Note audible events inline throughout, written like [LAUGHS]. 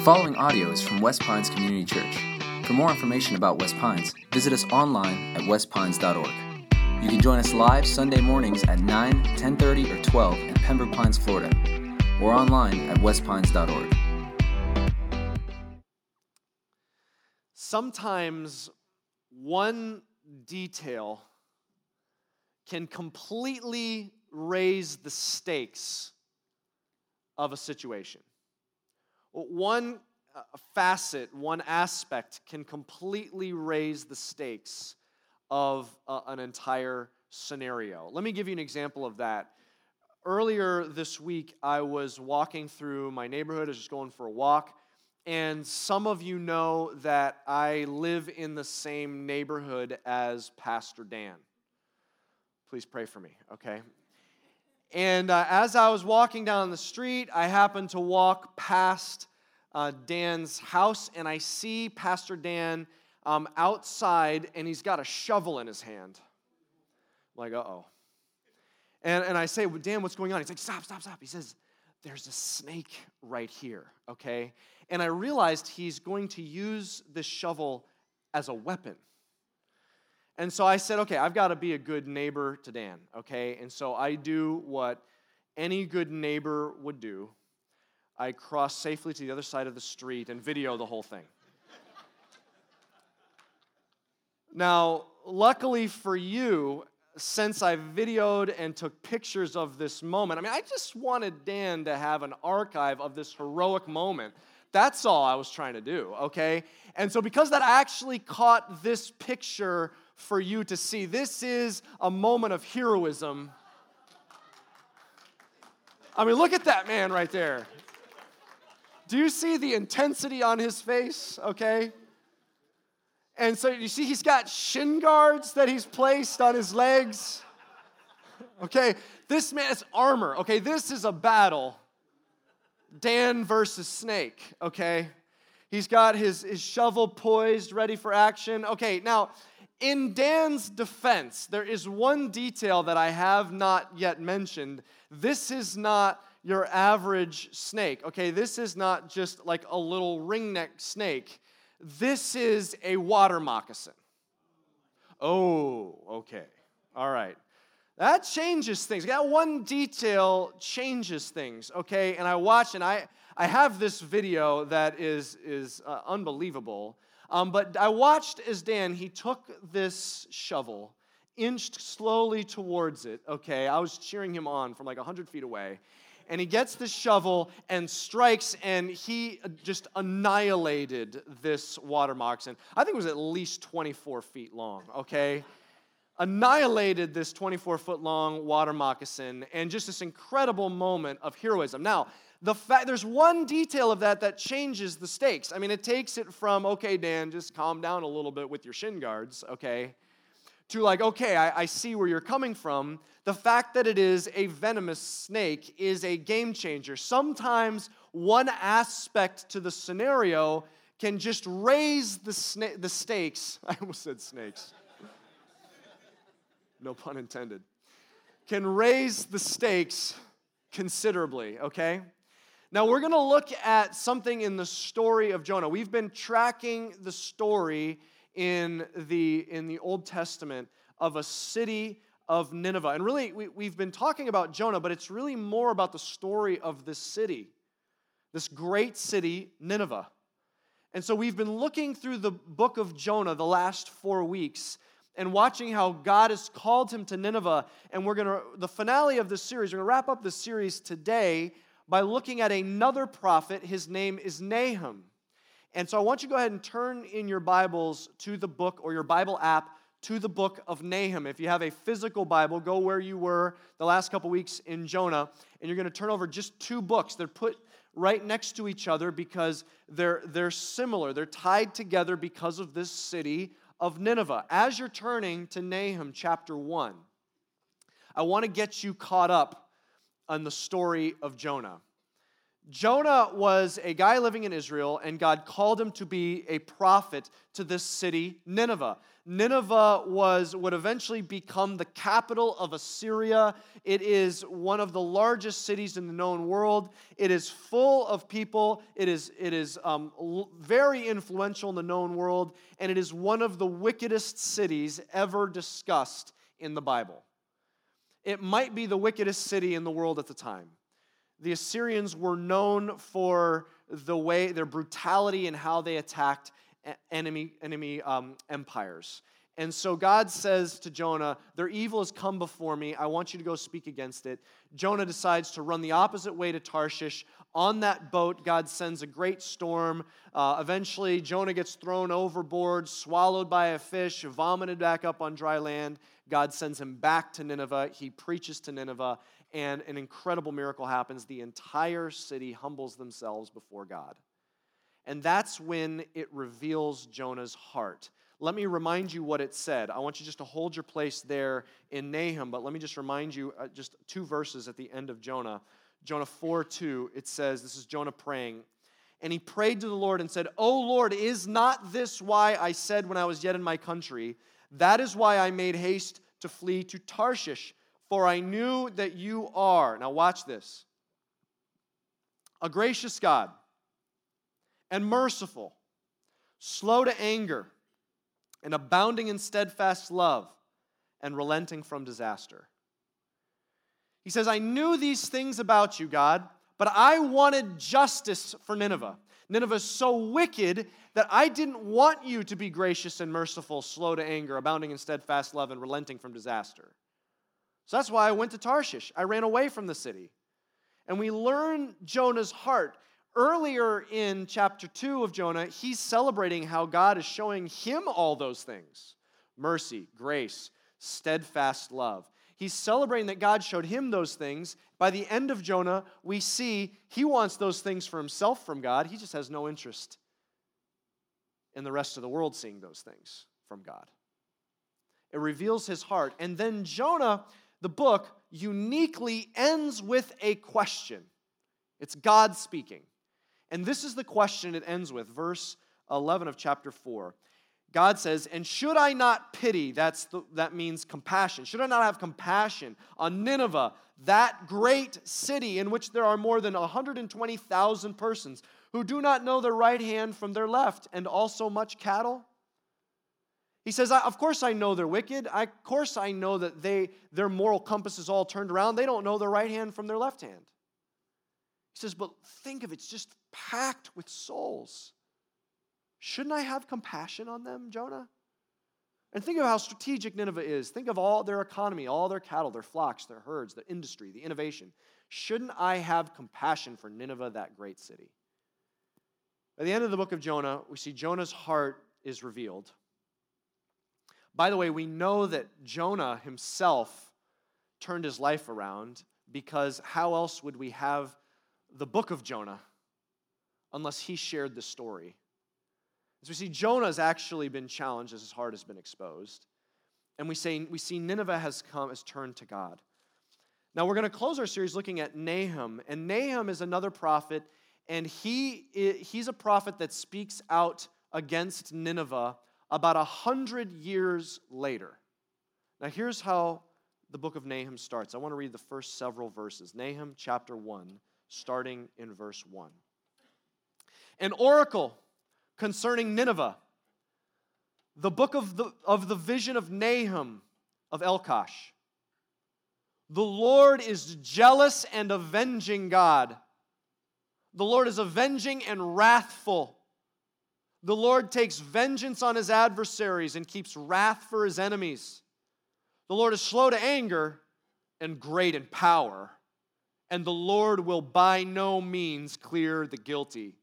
The following audio is from West Pines Community Church. For more information about West Pines, visit us online at westpines.org. You can join us live Sunday mornings at 9, 10:30, or 12 in Pembroke Pines, Florida, or online at westpines.org. Sometimes one detail can completely raise the stakes of a situation. One uh, facet, one aspect can completely raise the stakes of uh, an entire scenario. Let me give you an example of that. Earlier this week, I was walking through my neighborhood, I was just going for a walk, and some of you know that I live in the same neighborhood as Pastor Dan. Please pray for me, okay? And uh, as I was walking down the street, I happened to walk past uh, Dan's house, and I see Pastor Dan um, outside, and he's got a shovel in his hand. I'm like, uh oh. And, and I say, well, Dan, what's going on? He's like, stop, stop, stop. He says, there's a snake right here, okay? And I realized he's going to use this shovel as a weapon. And so I said, okay, I've got to be a good neighbor to Dan, okay? And so I do what any good neighbor would do I cross safely to the other side of the street and video the whole thing. now, luckily for you, since I videoed and took pictures of this moment, I mean, I just wanted Dan to have an archive of this heroic moment. That's all I was trying to do, okay? And so, because that actually caught this picture for you to see, this is a moment of heroism. I mean, look at that man right there. Do you see the intensity on his face? Okay. And so you see, he's got shin guards that he's placed on his legs. Okay, this man's armor. Okay, this is a battle. Dan versus Snake. Okay, he's got his, his shovel poised, ready for action. Okay, now in Dan's defense, there is one detail that I have not yet mentioned. This is not your average snake. Okay, this is not just like a little ringneck snake. This is a water moccasin. Oh, okay. All right. That changes things. That one detail changes things, okay? And I watch and I, I have this video that is, is uh, unbelievable. Um, but I watched as Dan, he took this shovel, inched slowly towards it, okay? I was cheering him on from like 100 feet away and he gets the shovel and strikes, and he just annihilated this water moccasin. I think it was at least 24 feet long, okay? Annihilated this 24 foot long water moccasin, and just this incredible moment of heroism. Now, the fact there's one detail of that that changes the stakes. I mean, it takes it from, okay, Dan, just calm down a little bit with your shin guards, okay? to like, okay, I, I, see where you're coming from. The fact that it is a venomous snake is a game changer. Sometimes one aspect to the scenario can just raise the, sna- the stakes. [LAUGHS] I almost said snakes. [LAUGHS] no pun intended. Can raise the stakes considerably, okay? Now, we're going to look at something in the story of Jonah. We've been tracking the story in the, in the Old Testament of a city of Nineveh. And really, we, we've been talking about Jonah, but it's really more about the story of this city, this great city, Nineveh. And so we've been looking through the book of Jonah the last four weeks and watching how God has called him to Nineveh. And we're going to, the finale of this series, we're going to wrap up this series today by looking at another prophet. His name is Nahum. And so I want you to go ahead and turn in your Bibles to the book or your Bible app to the book of Nahum. If you have a physical Bible, go where you were the last couple weeks in Jonah, and you're going to turn over just two books. They're put right next to each other because they're, they're similar. They're tied together because of this city of Nineveh. As you're turning to Nahum chapter 1, I want to get you caught up on the story of Jonah. Jonah was a guy living in Israel, and God called him to be a prophet to this city, Nineveh. Nineveh was would eventually become the capital of Assyria. It is one of the largest cities in the known world. It is full of people. It is it is um, very influential in the known world, and it is one of the wickedest cities ever discussed in the Bible. It might be the wickedest city in the world at the time the Assyrians were known for the way, their brutality and how they attacked enemy, enemy um, empires. And so God says to Jonah, Their evil has come before me. I want you to go speak against it. Jonah decides to run the opposite way to Tarshish. On that boat, God sends a great storm. Uh, eventually, Jonah gets thrown overboard, swallowed by a fish, vomited back up on dry land. God sends him back to Nineveh. He preaches to Nineveh, and an incredible miracle happens. The entire city humbles themselves before God. And that's when it reveals Jonah's heart. Let me remind you what it said. I want you just to hold your place there in Nahum, but let me just remind you uh, just two verses at the end of Jonah. Jonah 4 2, it says, This is Jonah praying. And he prayed to the Lord and said, O Lord, is not this why I said when I was yet in my country, that is why I made haste to flee to Tarshish? for I knew that you are, now watch this, a gracious God and merciful, slow to anger, and abounding in steadfast love, and relenting from disaster. He says, I knew these things about you, God, but I wanted justice for Nineveh. Nineveh is so wicked that I didn't want you to be gracious and merciful, slow to anger, abounding in steadfast love, and relenting from disaster. So that's why I went to Tarshish. I ran away from the city. And we learn Jonah's heart. Earlier in chapter 2 of Jonah, he's celebrating how God is showing him all those things mercy, grace, steadfast love. He's celebrating that God showed him those things. By the end of Jonah, we see he wants those things for himself from God. He just has no interest in the rest of the world seeing those things from God. It reveals his heart. And then Jonah the book uniquely ends with a question. It's God speaking. And this is the question it ends with, verse 11 of chapter 4. God says, And should I not pity, that's the, that means compassion, should I not have compassion on Nineveh, that great city in which there are more than 120,000 persons who do not know their right hand from their left, and also much cattle? He says, Of course I know they're wicked. I, of course I know that they, their moral compass is all turned around. They don't know their right hand from their left hand. He says, But think of it, it's just packed with souls. Shouldn't I have compassion on them, Jonah? And think of how strategic Nineveh is. Think of all their economy, all their cattle, their flocks, their herds, their industry, the innovation. Shouldn't I have compassion for Nineveh, that great city? At the end of the book of Jonah, we see Jonah's heart is revealed. By the way, we know that Jonah himself turned his life around because how else would we have the book of Jonah unless he shared the story? As we see, Jonah has actually been challenged as his heart has been exposed. And we, say, we see Nineveh has come, has turned to God. Now we're going to close our series looking at Nahum. And Nahum is another prophet, and he, he's a prophet that speaks out against Nineveh about a hundred years later. Now, here's how the book of Nahum starts. I want to read the first several verses. Nahum chapter 1, starting in verse 1. An oracle concerning Nineveh, the book of the, of the vision of Nahum of Elkosh. The Lord is jealous and avenging God. The Lord is avenging and wrathful. The Lord takes vengeance on his adversaries and keeps wrath for his enemies. The Lord is slow to anger and great in power, and the Lord will by no means clear the guilty.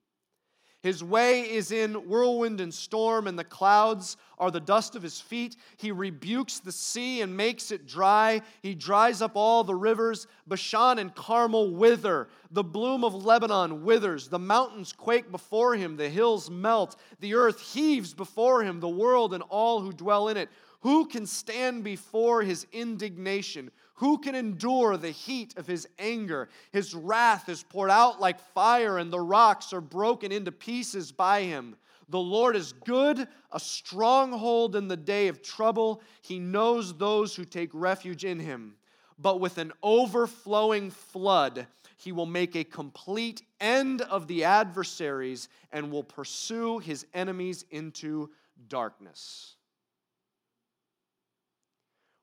His way is in whirlwind and storm, and the clouds are the dust of his feet. He rebukes the sea and makes it dry. He dries up all the rivers. Bashan and Carmel wither. The bloom of Lebanon withers. The mountains quake before him. The hills melt. The earth heaves before him, the world and all who dwell in it. Who can stand before his indignation? Who can endure the heat of his anger? His wrath is poured out like fire, and the rocks are broken into pieces by him. The Lord is good, a stronghold in the day of trouble. He knows those who take refuge in him. But with an overflowing flood, he will make a complete end of the adversaries and will pursue his enemies into darkness.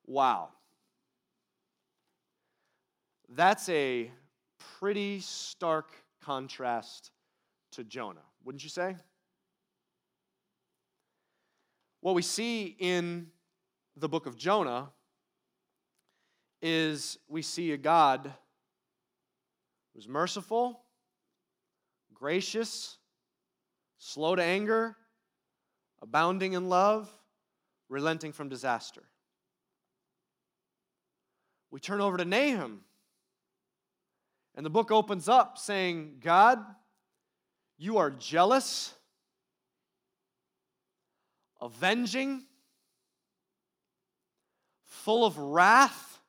Wow. That's a pretty stark contrast to Jonah, wouldn't you say? What we see in the book of Jonah is we see a God who's merciful, gracious, slow to anger, abounding in love, relenting from disaster. We turn over to Nahum and the book opens up saying, God, you are jealous, avenging, full of wrath,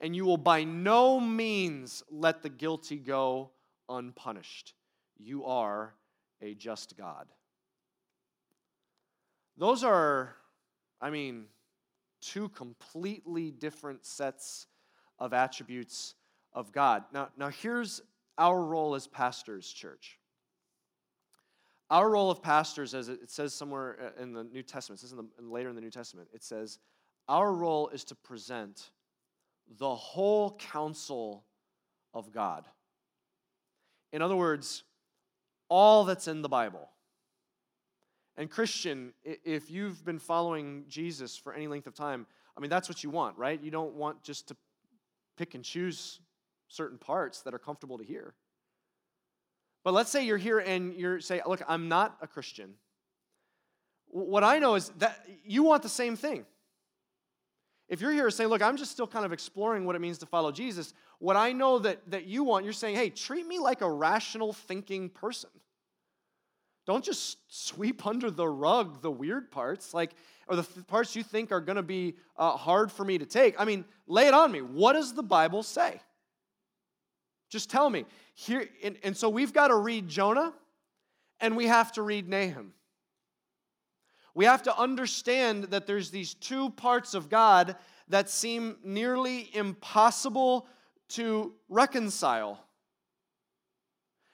and you will by no means let the guilty go unpunished. You are a just God. Those are, I mean, two completely different sets of attributes of God. Now, now here's our role as pastors, church. Our role of pastors, as it says somewhere uh, in the New Testament, this is later in the New Testament, it says, our role is to present the whole counsel of God. In other words, all that's in the Bible. And Christian, if you've been following Jesus for any length of time, I mean, that's what you want, right? You don't want just to pick and choose certain parts that are comfortable to hear. But let's say you're here and you're saying, look, I'm not a Christian. What I know is that you want the same thing. If you're here saying, look, I'm just still kind of exploring what it means to follow Jesus, what I know that, that you want, you're saying, hey, treat me like a rational thinking person. Don't just sweep under the rug the weird parts, like, or the parts you think are going to be uh, hard for me to take. I mean, lay it on me. What does the Bible say? Just tell me. Here, and, and so we've got to read Jonah and we have to read Nahum. We have to understand that there's these two parts of God that seem nearly impossible to reconcile.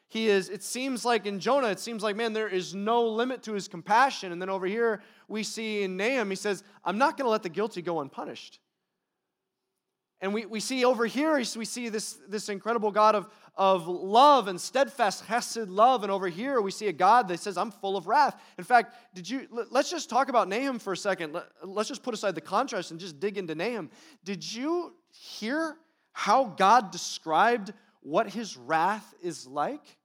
He is, it seems like in Jonah, it seems like, man, there is no limit to his compassion. And then over here, we see in Nahum, he says, I'm not going to let the guilty go unpunished. And we, we see over here, we see this, this incredible God of, of love and steadfast, hesed love. And over here, we see a God that says, I'm full of wrath. In fact, did you, let's just talk about Nahum for a second. Let, let's just put aside the contrast and just dig into Nahum. Did you hear how God described what his wrath is like?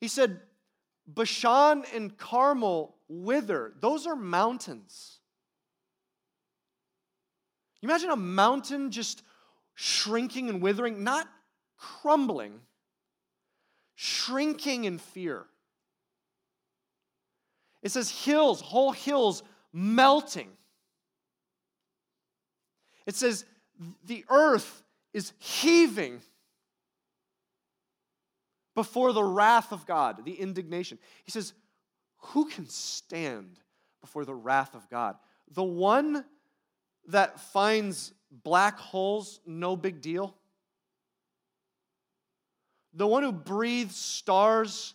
He said, Bashan and Carmel wither. Those are mountains. You imagine a mountain just shrinking and withering, not crumbling, shrinking in fear. It says hills, whole hills melting. It says the earth is heaving before the wrath of God, the indignation. He says, Who can stand before the wrath of God? The one that finds black holes no big deal? The one who breathes stars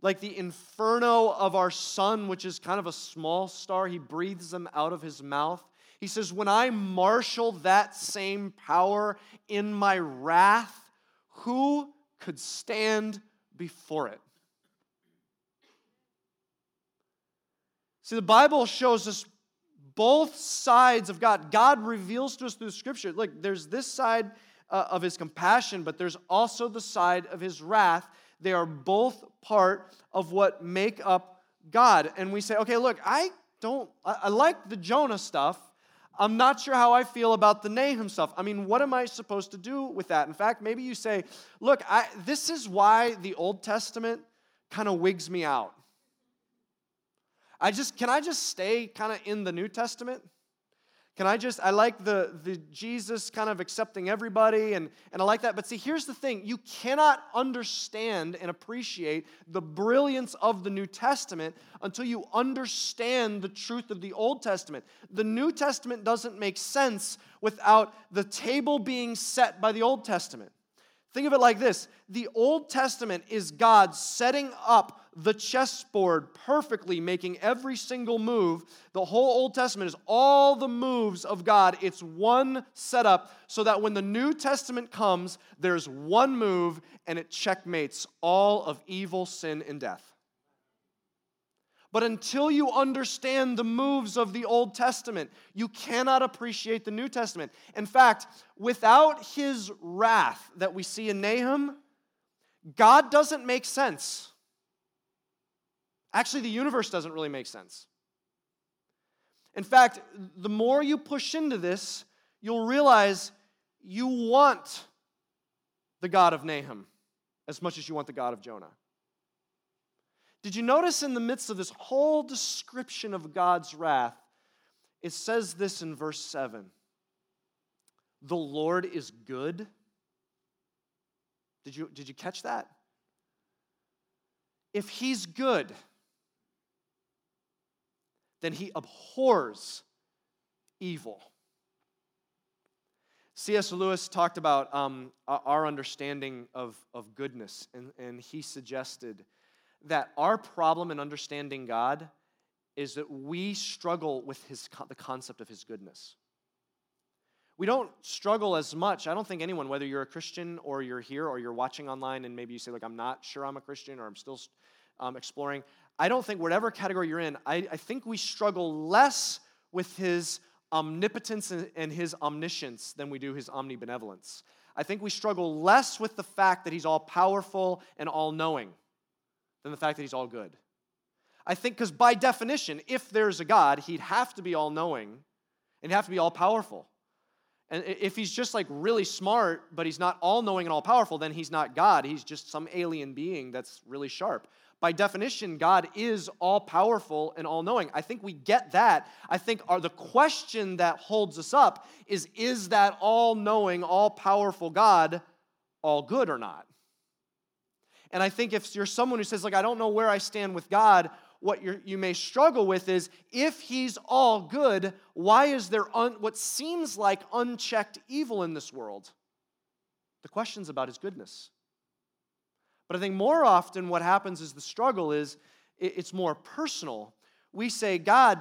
like the inferno of our sun, which is kind of a small star, he breathes them out of his mouth. He says, When I marshal that same power in my wrath, who could stand before it? See, the Bible shows us both sides of God. God reveals to us through Scripture. Look, there's this side uh, of his compassion, but there's also the side of his wrath. They are both part of what make up God. And we say, okay, look, I don't, I, I like the Jonah stuff. I'm not sure how I feel about the Nahum stuff. I mean, what am I supposed to do with that? In fact, maybe you say, look, I, this is why the Old Testament kind of wigs me out. I just, can I just stay kind of in the New Testament? Can I just, I like the, the Jesus kind of accepting everybody, and, and I like that. But see, here's the thing you cannot understand and appreciate the brilliance of the New Testament until you understand the truth of the Old Testament. The New Testament doesn't make sense without the table being set by the Old Testament. Think of it like this the Old Testament is God setting up the chessboard perfectly, making every single move. The whole Old Testament is all the moves of God. It's one setup so that when the New Testament comes, there's one move and it checkmates all of evil, sin, and death. But until you understand the moves of the Old Testament, you cannot appreciate the New Testament. In fact, without his wrath that we see in Nahum, God doesn't make sense. Actually, the universe doesn't really make sense. In fact, the more you push into this, you'll realize you want the God of Nahum as much as you want the God of Jonah. Did you notice in the midst of this whole description of God's wrath, it says this in verse 7 The Lord is good. Did you, did you catch that? If He's good, then He abhors evil. C.S. Lewis talked about um, our understanding of, of goodness, and, and he suggested that our problem in understanding God is that we struggle with his, the concept of his goodness. We don't struggle as much. I don't think anyone, whether you're a Christian or you're here or you're watching online and maybe you say, like, I'm not sure I'm a Christian or I'm still um, exploring. I don't think, whatever category you're in, I, I think we struggle less with his omnipotence and, and his omniscience than we do his omnibenevolence. I think we struggle less with the fact that he's all powerful and all knowing than the fact that he's all good. I think because by definition, if there's a God, he'd have to be all knowing and have to be all powerful. And if he's just like really smart, but he's not all knowing and all powerful, then he's not God. He's just some alien being that's really sharp. By definition, God is all powerful and all knowing. I think we get that. I think our, the question that holds us up is is that all knowing, all powerful God all good or not? And I think if you're someone who says, like, I don't know where I stand with God, what you may struggle with is if he's all good, why is there un, what seems like unchecked evil in this world? The question's about his goodness. But I think more often what happens is the struggle is it's more personal. We say, God,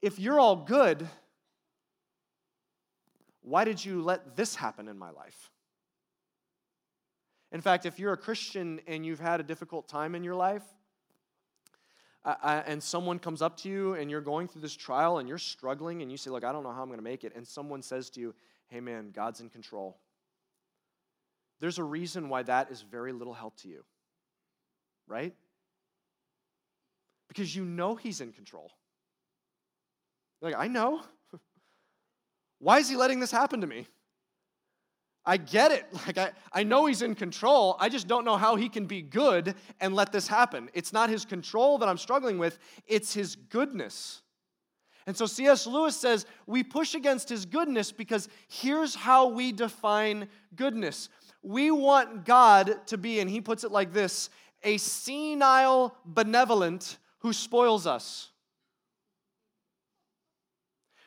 if you're all good, why did you let this happen in my life? In fact, if you're a Christian and you've had a difficult time in your life, uh, and someone comes up to you and you're going through this trial and you're struggling and you say, Look, I don't know how I'm going to make it, and someone says to you, Hey, man, God's in control. There's a reason why that is very little help to you, right? Because you know He's in control. Like, I know. [LAUGHS] why is He letting this happen to me? I get it. [LAUGHS] Like I, I know he's in control. I just don't know how he can be good and let this happen. It's not his control that I'm struggling with, it's his goodness. And so C.S. Lewis says we push against his goodness because here's how we define goodness. We want God to be, and he puts it like this a senile benevolent who spoils us.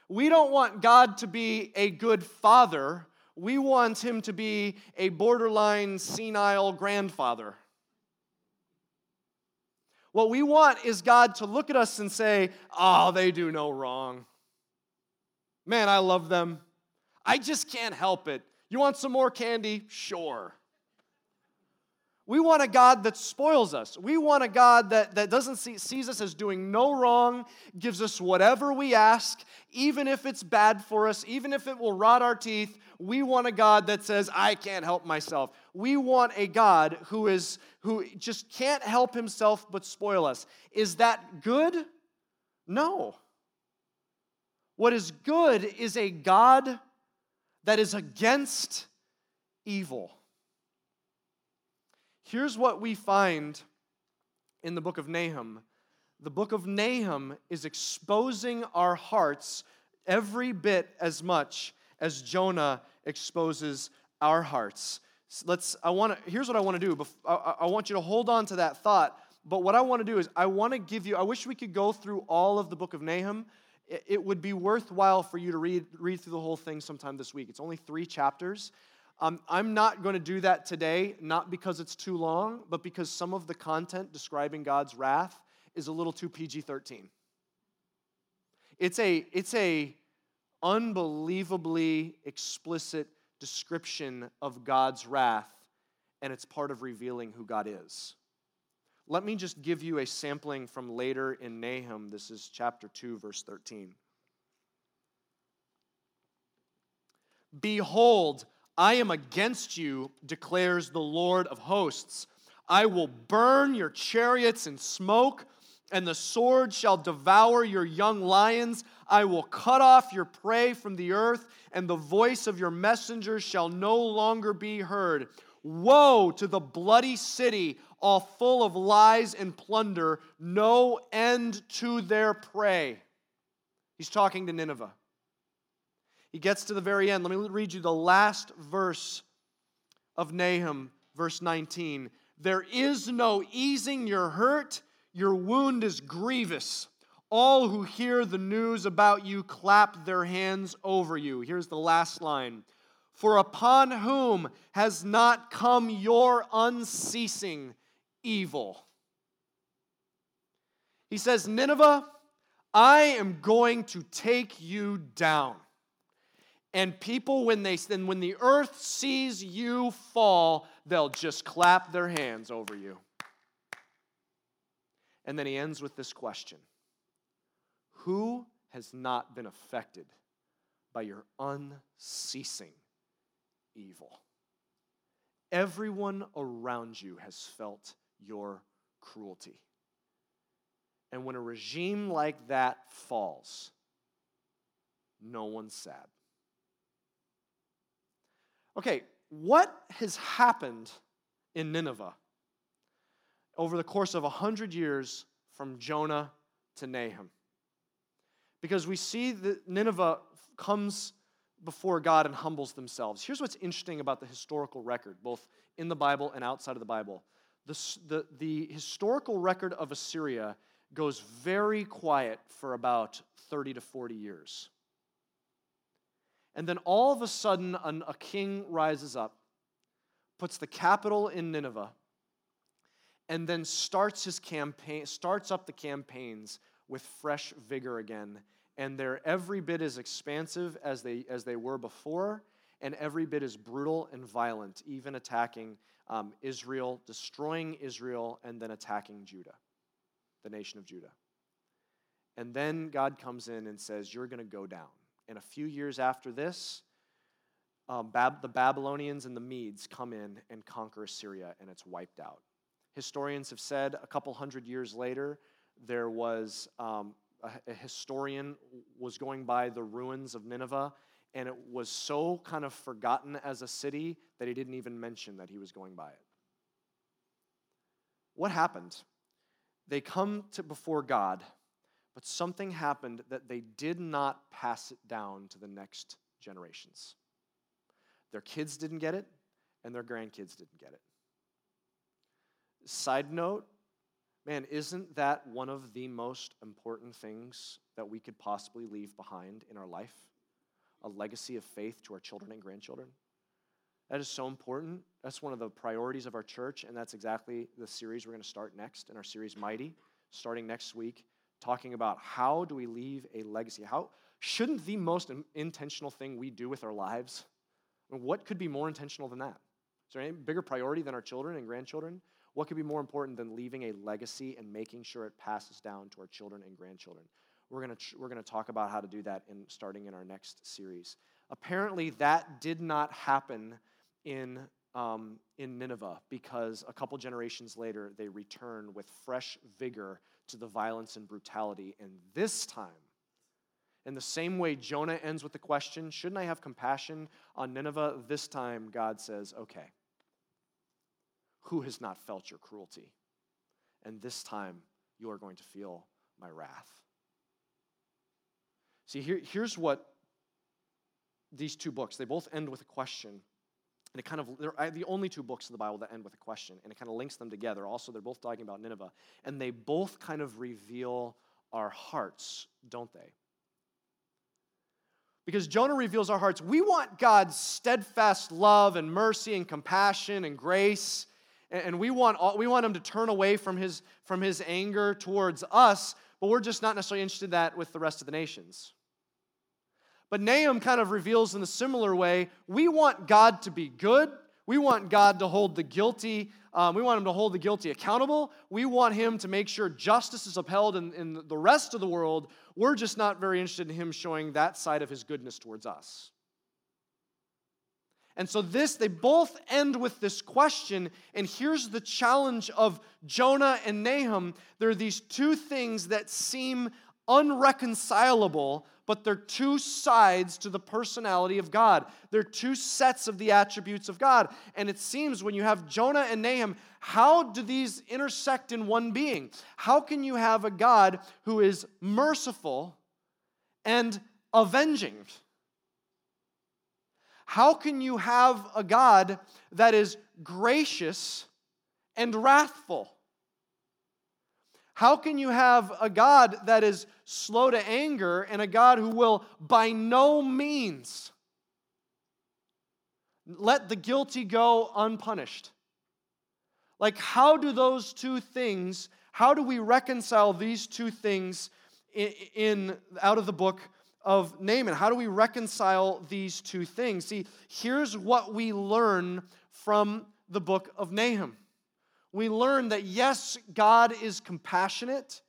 We don't want God to be a good father we want him to be a borderline senile grandfather. What we want is God to look at us and say, Oh, they do no wrong. Man, I love them. I just can't help it. You want some more candy? Sure. We want a God that spoils us. We want a God that, that doesn't see, sees us as doing no wrong, gives us whatever we ask, even if it's bad for us, even if it will rot our teeth. We want a God that says, I can't help myself. We want a God who is who just can't help himself but spoil us. Is that good? No. What is good is a God that is against evil. Here's what we find in the book of Nahum the book of Nahum is exposing our hearts every bit as much as Jonah exposes our hearts. Let's, I want to, here's what I want to do. I, I want you to hold on to that thought. But what I want to do is, I want to give you, I wish we could go through all of the book of Nahum. It, would be worthwhile for you to read, read through the whole thing sometime this week. It's only three chapters. Um, I'm not going to do that today, not because it's too long, but because some of the content describing God's wrath is a little too PG 13. It's a, it's a unbelievably explicit description of God's wrath, and it's part of revealing who God is. Let me just give you a sampling from later in Nahum. This is chapter 2, verse 13. Behold, I am against you, declares the Lord of hosts. I will burn your chariots in smoke and the sword shall devour your young lions. I will cut off your prey from the earth, and the voice of your messengers shall no longer be heard. Woe to the bloody city, all full of lies and plunder, no end to their prey. He's talking to Nineveh. He gets to the very end. Let me read you the last verse of Nahum, verse 19. There is no easing your hurt your wound is grievous. All who hear the news about you clap their hands over you. Here's the last line For upon whom has not come your unceasing evil? He says, Nineveh, I am going to take you down. And people, when they and when the earth sees you fall, they'll just clap their hands over you. And then he ends with this question Who has not been affected by your unceasing evil? Everyone around you has felt your cruelty. And when a regime like that falls, no one's sad. Okay, what has happened in Nineveh over the course of 100 years from Jonah to Nahum. Because we see that Nineveh comes before God and humbles themselves. Here's what's interesting about the historical record, both in the Bible and outside of the Bible. The, the, the historical record of Assyria goes very quiet for about 30 to 40 years. And then all of a sudden, an, a king rises up, puts the capital in Nineveh, and then starts his campaign, starts up the campaigns with fresh vigor again. And they're every bit as expansive as they, as they were before, and every bit as brutal and violent, even attacking um, Israel, destroying Israel, and then attacking Judah, the nation of Judah. And then God comes in and says, You're going to go down. And a few years after this, um, Bab- the Babylonians and the Medes come in and conquer Assyria, and it's wiped out. Historians have said a couple hundred years later, there was um, a, historian was going by the ruins of Nineveh, and it was so kind of forgotten as a city that he didn't even mention that he was going by it. What happened? They come to before God, but something happened that they did not pass it down to the next generations. Their kids didn't get it, and their grandkids didn't get it. Side note, man, isn't that one of the most important things that we could possibly leave behind in our life? A legacy of faith to our children and grandchildren? That is so important. That's one of the priorities of our church, and that's exactly the series we're going to start next in our series Mighty, starting next week, talking about how do we leave a legacy? How shouldn't the most intentional thing we do with our lives? What could be more intentional than that? Is there any bigger priority than our children and grandchildren? What could be more important than leaving a legacy and making sure it passes down to our children and grandchildren? We're going to we're going to talk about how to do that in starting in our next series. Apparently, that did not happen in um, in Nineveh because a couple generations later they return with fresh vigor to the violence and brutality. And this time, in the same way Jonah ends with the question, Shouldn't I have compassion on Nineveh? This time, God says, Okay, who has not felt your cruelty? And this time you are going to feel my wrath. See, here, here's what these two books, they both end with a question. And it kind of, they're the only two books in the Bible that end with a question, and it kind of links them together. Also, they're both talking about Nineveh, and they both kind of reveal our hearts, don't they? Because Jonah reveals our hearts. We want God's steadfast love and mercy and compassion and grace. And we want, all, we want him to turn away from his, from his anger towards us, but we're just not necessarily interested in that with the rest of the nations. But Nahum kind of reveals in a similar way we want God to be good. We want God to hold the guilty, um, we want him to hold the guilty accountable. We want him to make sure justice is upheld in, in the rest of the world. We're just not very interested in him showing that side of his goodness towards us. And so, this, they both end with this question. And here's the challenge of Jonah and Nahum. There are these two things that seem unreconcilable, but they're two sides to the personality of God. They're two sets of the attributes of God. And it seems when you have Jonah and Nahum, how do these intersect in one being? How can you have a God who is merciful and avenging? How can you have a God that is gracious and wrathful? How can you have a God that is slow to anger and a God who will by no means let the guilty go unpunished? Like, how do those two things, how do we reconcile these two things in, in out of the book of Nahum? How do we reconcile these two things? See, here's what we learn from the book of Nahum we learn that yes, God is compassionate,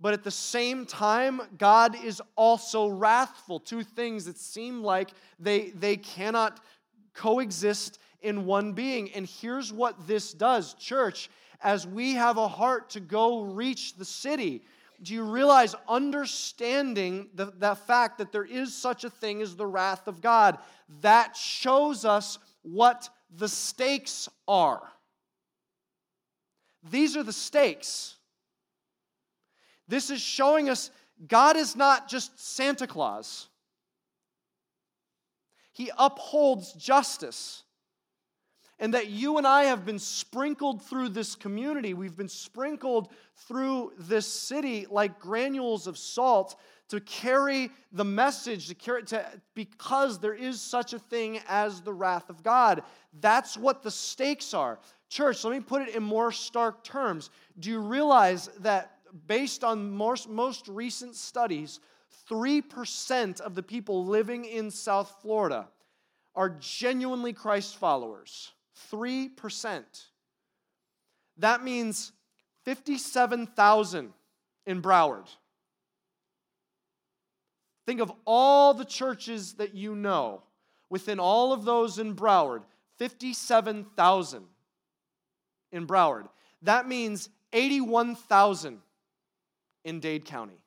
but at the same time, God is also wrathful. Two things that seem like they, they cannot coexist in one being. And here's what this does, church, as we have a heart to go reach the city. Do you realize understanding the, the fact that there is such a thing as the wrath of God? That shows us what the stakes are. These are the stakes. This is showing us God is not just Santa Claus, He upholds justice. And that you and I have been sprinkled through this community. We've been sprinkled through this city like granules of salt to carry the message, to carry to, because there is such a thing as the wrath of God. That's what the stakes are. Church, let me put it in more stark terms. Do you realize that based on most, most recent studies, 3% of the people living in South Florida are genuinely Christ followers? 3%. That means 57,000 in Broward. Think of all the churches that you know. Within all of those in Broward, 57,000 in Broward. That means 81,000 in Dade County.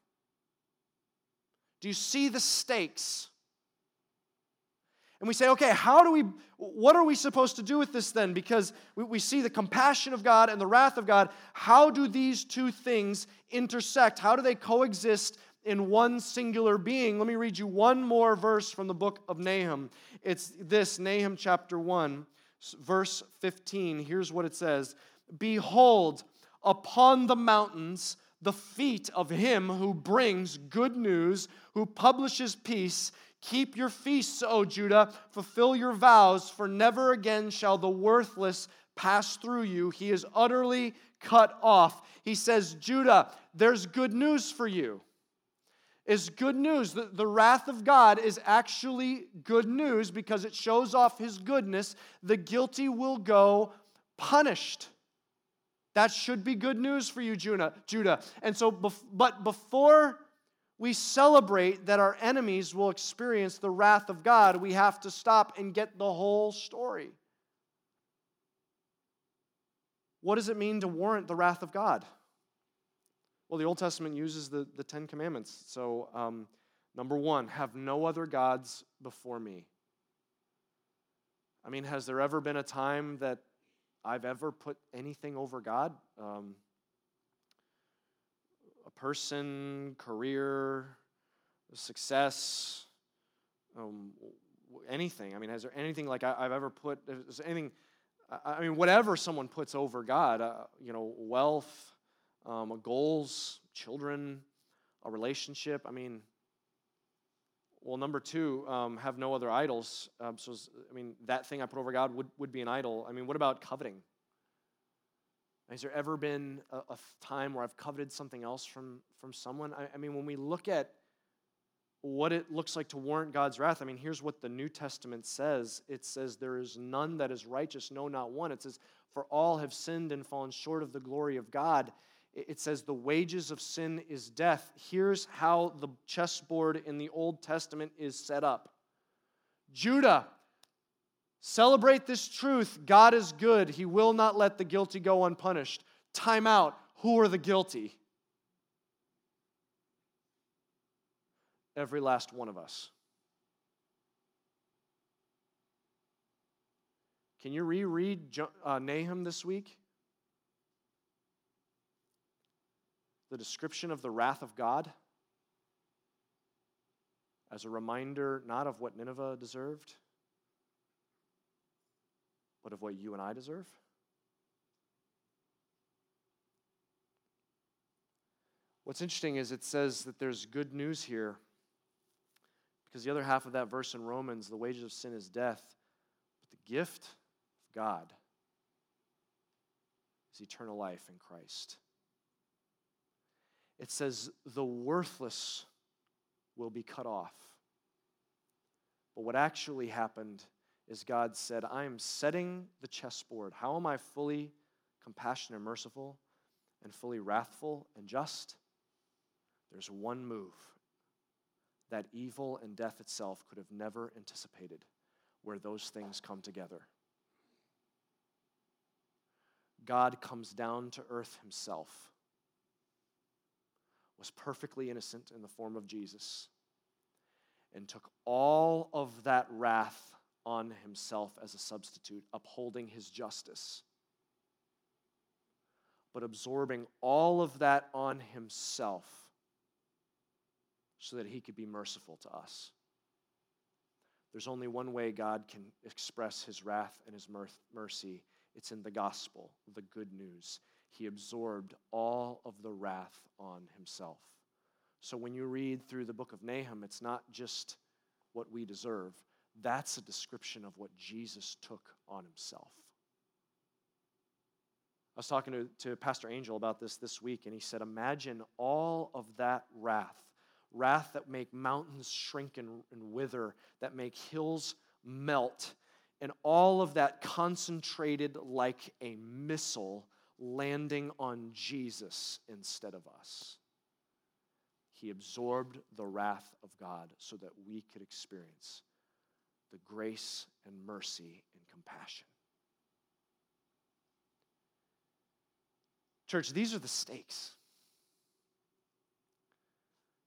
Do you see the stakes? And we say, okay, how do we, what are we supposed to do with this then? Because we, we see the compassion of God and the wrath of God. How do these two things intersect? How do they coexist in one singular being? Let me read you one more verse from the book of Nahum. It's this, Nahum chapter 1 verse 15. Here's what it says Behold, upon the mountains, the feet of him who brings good news, who publishes peace. Keep your feasts, O Judah, fulfill your vows, for never again shall the worthless pass through you. He is utterly cut off. He says, Judah, there's good news for you is good news. The, the wrath of God is actually good news because it shows off his goodness. The guilty will go punished. That should be good news for you, Judah. Judah. And so, but before we celebrate that our enemies will experience the wrath of God, we have to stop and get the whole story. What does it mean to warrant the wrath of God? Well, the Old Testament uses the, the Ten Commandments. So, um, number one, have no other gods before me. I mean, has there ever been a time that I've ever put anything over God? Um, person, career, success, um, anything. I mean, has there anything like I, have ever put, is anything, I mean, whatever someone puts over God, uh, you know, wealth, um, goals, children, a relationship. I mean, well, number two, um, have no other idols. Um, so, I mean, that thing I put over God would, would be an idol. I mean, what about coveting? Has there ever been a, a time where I've coveted something else from, from someone? I, I mean, when we look at what it looks like to warrant God's wrath. I mean, here's what the New Testament says it says, There is none that is righteous, no, not one. It says, For all have sinned and fallen short of the glory of God. It says, The wages of sin is death. Here's how the chessboard in the Old Testament is set up Judah, celebrate this truth. God is good. He will not let the guilty go unpunished. Time out. Who are the guilty? every last one of us. Can you reread uh, Nahum this week? The description of the wrath of God as a reminder not of what Nineveh deserved, but of what you and I deserve? What's interesting is it says that there's good news here because the other half of that verse in Romans, the wages of sin is death, but the gift of God is eternal life in Christ. It says, the worthless will be cut off. But what actually happened is God said, I am setting the chessboard. How am I fully compassionate and merciful and fully wrathful and just? There's one move that evil and death itself could have never anticipated where those things come together. God comes down to earth himself, was perfectly innocent in the form of Jesus, and took all of that wrath on himself as a substitute, upholding his justice. But absorbing all of that on himself so that he could be merciful to us. There's only one way God can express his wrath and his mercy it's in the gospel, the good news. He absorbed all of the wrath on himself. So when you read through the book of Nahum, it's not just what we deserve, that's a description of what Jesus took on himself. I was talking to, to Pastor Angel about this this week, and he said, Imagine all of that wrath wrath that make mountains shrink and, and wither, that make hills melt, and all of that concentrated like a missile landing on Jesus instead of us. He absorbed the wrath of God so that we could experience the grace and mercy and compassion. Church, these are the stakes.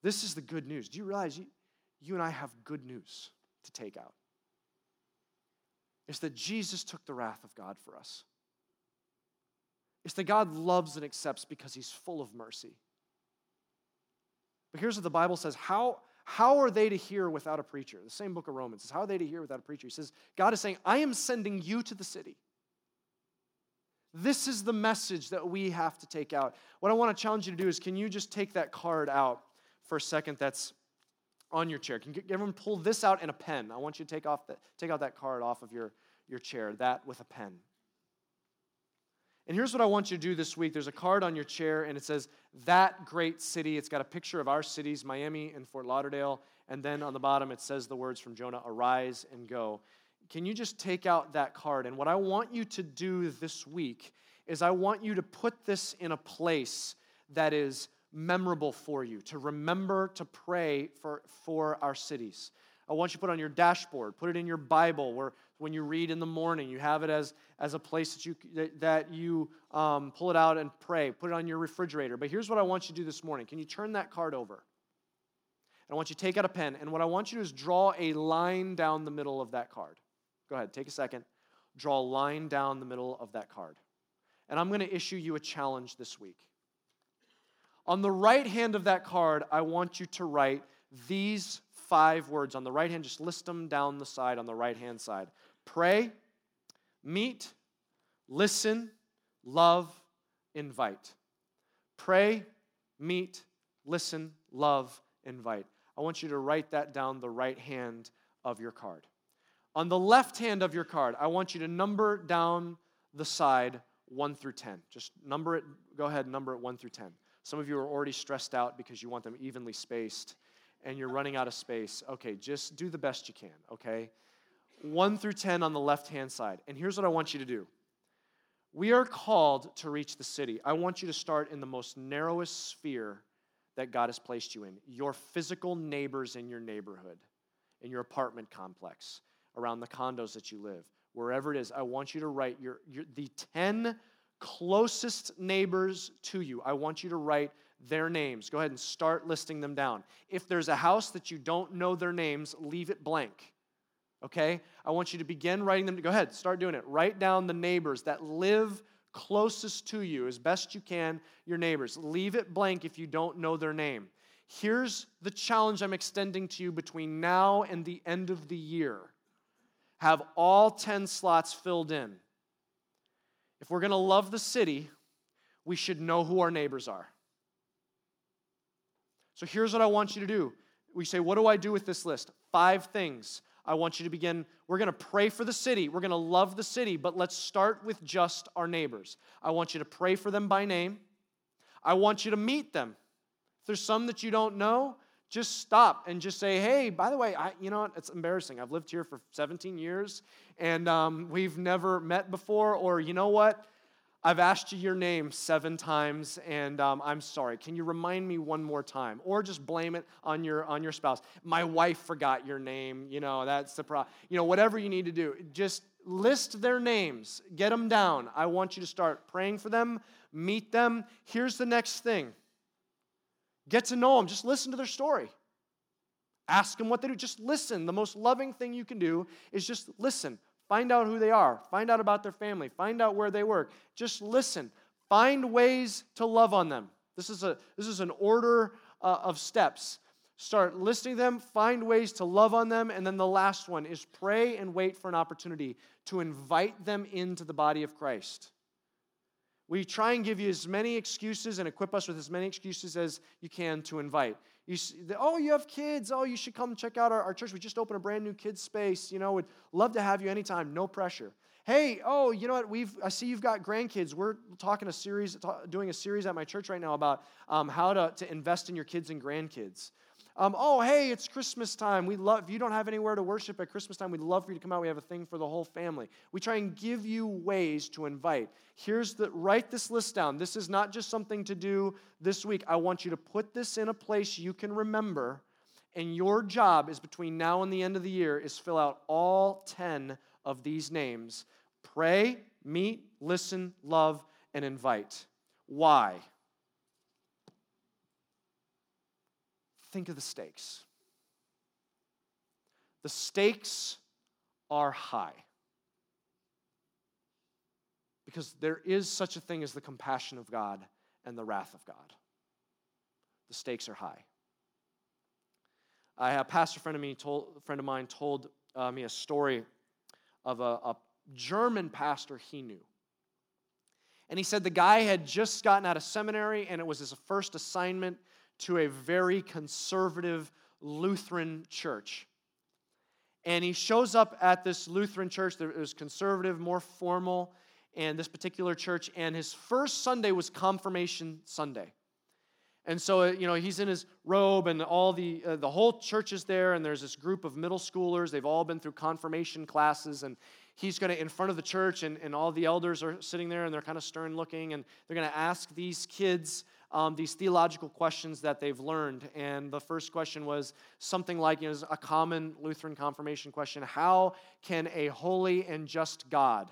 This is the good news. Do you realize you, you and I have good news to take out? It's that Jesus took the wrath of God for us. It's that God loves and accepts because he's full of mercy. But here's what the Bible says how, how are they to hear without a preacher? The same book of Romans says, How are they to hear without a preacher? He says, God is saying, I am sending you to the city. This is the message that we have to take out. What I want to challenge you to do is can you just take that card out for a second that's on your chair. Can everyone pull this out and a pen? I want you to take, off the, take out that card off of your, your chair, that with a pen. And here's what I want you to do this week. There's a card on your chair, and it says, That great city. It's got a picture of our cities, Miami and Fort Lauderdale. And then on the bottom, it says the words from Jonah Arise and go. Can you just take out that card? And what I want you to do this week is I want you to put this in a place that is memorable for you, to remember to pray for, for our cities. I want you to put on your dashboard, put it in your Bible, where when you read in the morning, you have it as, as a place that you, that, you um, pull it out and pray. Put it on your refrigerator. But here's what I want you to do this morning. Can you turn that card over? And I want you to take out a pen, and what I want you to do is draw a line down the middle of that card. Go ahead, take a second. Draw a line down the middle of that card. And I'm going to issue you a challenge this week. On the right hand of that card, I want you to write these five words on the right hand. Just list them down the side on the right hand side pray, meet, listen, love, invite. Pray, meet, listen, love, invite. I want you to write that down the right hand of your card. On the left hand of your card, I want you to number down the side 1 through 10. Just number it, go ahead, number it 1 through 10. Some of you are already stressed out because you want them evenly spaced and you're running out of space. Okay, just do the best you can, okay? 1 through 10 on the left hand side. And here's what I want you to do we are called to reach the city. I want you to start in the most narrowest sphere that God has placed you in your physical neighbors in your neighborhood, in your apartment complex, around the condos that you live, wherever it is. I want you to write your, your, the 10 closest neighbors to you. I want you to write their names. Go ahead and start listing them down. If there's a house that you don't know their names, leave it blank okay? I want you to begin writing them. Go ahead, start doing it. Write down the neighbors that live closest to you as best you can, your neighbors. Leave it blank if you don't know their name. Here's the challenge I'm extending to you between now and the end of the year have all 10 slots filled in. If we're going to love the city, we should know who our neighbors are. So here's what I want you to do. We say, What do I do with this list? Five things. I want you to begin. We're going to pray for the city. We're going to love the city, but let's start with just our neighbors. I want you to pray for them by name. I want you to meet them. If there's some that you don't know, just stop and just say, hey, by the way, I, you know what? It's embarrassing. I've lived here for 17 years and um, we've never met before, or you know what? I've asked you your name seven times, and um, I'm sorry. Can you remind me one more time? Or just blame it on your on your spouse. My wife forgot your name. You know that's the problem. You know whatever you need to do, just list their names, get them down. I want you to start praying for them, meet them. Here's the next thing: get to know them. Just listen to their story. Ask them what they do. Just listen. The most loving thing you can do is just listen. Find out who they are. Find out about their family. Find out where they work. Just listen. Find ways to love on them. This is, a, this is an order uh, of steps. Start listing them, find ways to love on them, and then the last one is pray and wait for an opportunity to invite them into the body of Christ. We try and give you as many excuses and equip us with as many excuses as you can to invite. You, see, oh, you have kids. Oh, you should come check out our, our church. We just opened a brand new kids space. You know, would love to have you anytime. No pressure. Hey, oh, you know what? We've I see you've got grandkids. We're talking a series, doing a series at my church right now about um, how to, to invest in your kids and grandkids. Um, oh, hey, it's Christmas time. We love, if you don't have anywhere to worship at Christmas time, we'd love for you to come out. We have a thing for the whole family. We try and give you ways to invite. Here's the, write this list down. This is not just something to do this week. I want you to put this in a place you can remember. And your job is between now and the end of the year is fill out all 10 of these names. Pray, meet, listen, love, and invite. Why? Think of the stakes. The stakes are high. Because there is such a thing as the compassion of God and the wrath of God. The stakes are high. I, a pastor friend of, me told, friend of mine told uh, me a story of a, a German pastor he knew. And he said the guy had just gotten out of seminary and it was his first assignment to a very conservative Lutheran church. And he shows up at this Lutheran church that was conservative, more formal, and this particular church. And his first Sunday was Confirmation Sunday. And so, uh, you know, he's in his robe, and all the uh, the whole church is there, and there's this group of middle schoolers. They've all been through confirmation classes, and he's going to in front of the church, and, and all the elders are sitting there, and they're kind of stern looking, and they're going to ask these kids um, these theological questions that they've learned. And the first question was something like, you know, a common Lutheran confirmation question How can a holy and just God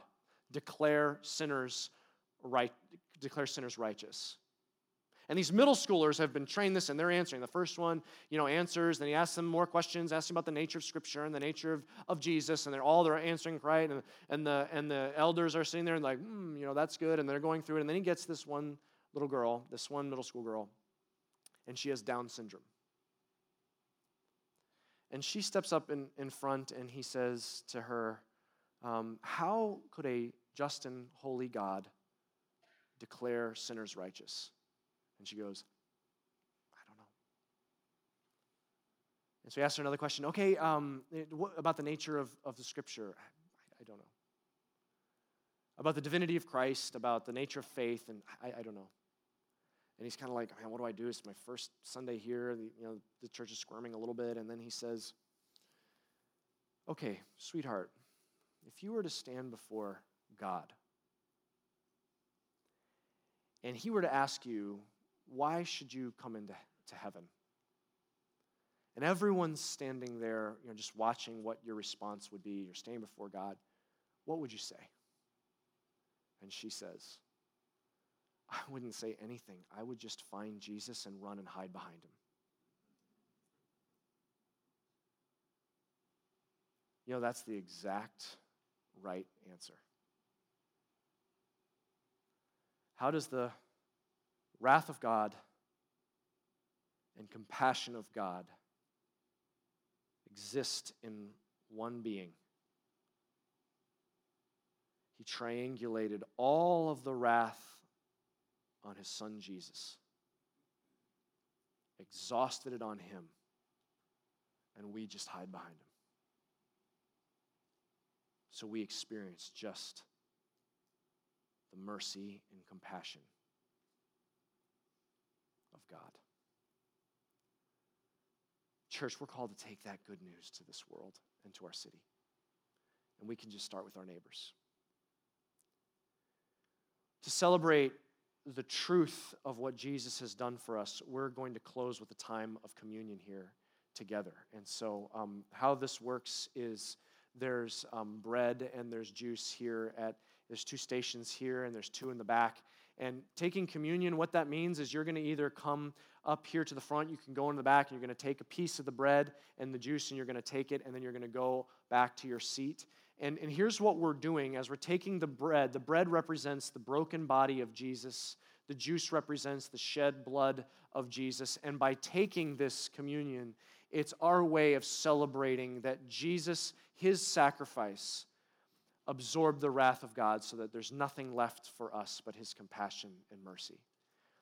declare sinners right, declare sinners righteous? And these middle schoolers have been trained this, and they're answering. The first one, you know, answers. Then he asks them more questions, asks them about the nature of Scripture and the nature of, of Jesus, and they're all they're answering right. And, and the and the elders are sitting there and like, hmm, you know, that's good. And they're going through it. And then he gets this one little girl, this one middle school girl, and she has Down syndrome. And she steps up in, in front and he says to her, um, How could a just and holy God declare sinners righteous? And she goes, I don't know. And so he asks her another question. Okay, um, what about the nature of, of the scripture? I, I, don't know. About the divinity of Christ, about the nature of faith, and I, I don't know. And he's kind of like, man, what do I do? It's my first Sunday here. The, you know, the church is squirming a little bit. And then he says, okay, sweetheart, if you were to stand before God and he were to ask you, why should you come into to heaven? And everyone's standing there, you know, just watching what your response would be. You're standing before God. What would you say? And she says, I wouldn't say anything. I would just find Jesus and run and hide behind him. You know, that's the exact right answer. How does the wrath of God and compassion of God exist in one being? He triangulated all of the wrath on his son Jesus, exhausted it on him, and we just hide behind him. So we experience just the mercy and compassion of God. Church, we're called to take that good news to this world and to our city. And we can just start with our neighbors. To celebrate the truth of what Jesus has done for us, we're going to close with a time of communion here together. And so, um, how this works is there's um, bread and there's juice here at there's two stations here and there's two in the back and taking communion what that means is you're going to either come up here to the front you can go in the back and you're going to take a piece of the bread and the juice and you're going to take it and then you're going to go back to your seat and, and here's what we're doing as we're taking the bread the bread represents the broken body of Jesus, the juice represents the shed blood of Jesus. And by taking this communion, it's our way of celebrating that Jesus, his sacrifice, absorbed the wrath of God so that there's nothing left for us but his compassion and mercy.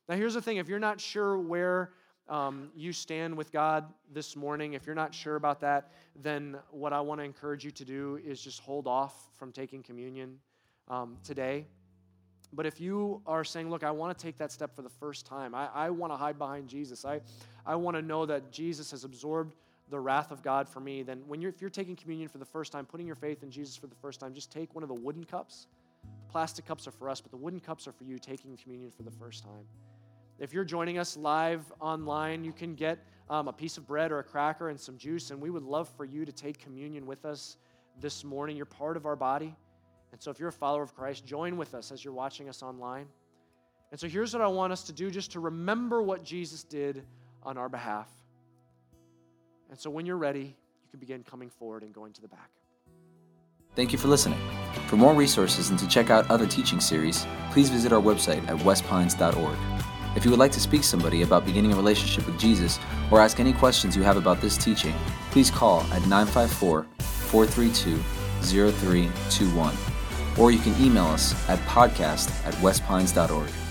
Now, here's the thing if you're not sure where um, you stand with God this morning, if you're not sure about that, then what I want to encourage you to do is just hold off from taking communion um, today. But if you are saying, look, I want to take that step for the first time, I, I want to hide behind Jesus, I, I want to know that Jesus has absorbed the wrath of God for me, then when you're, if you're taking communion for the first time, putting your faith in Jesus for the first time, just take one of the wooden cups. The plastic cups are for us, but the wooden cups are for you taking communion for the first time. If you're joining us live online, you can get um, a piece of bread or a cracker and some juice, and we would love for you to take communion with us this morning. You're part of our body. And so if you're a follower of Christ, join with us as you're watching us online. And so here's what I want us to do just to remember what Jesus did on our behalf. And so when you're ready, you can begin coming forward and going to the back. Thank you for listening. For more resources and to check out other teaching series, please visit our website at westpines.org. If you would like to speak to somebody about beginning a relationship with Jesus or ask any questions you have about this teaching, please call at 954 432 0321. Or you can email us at podcast at westpines.org.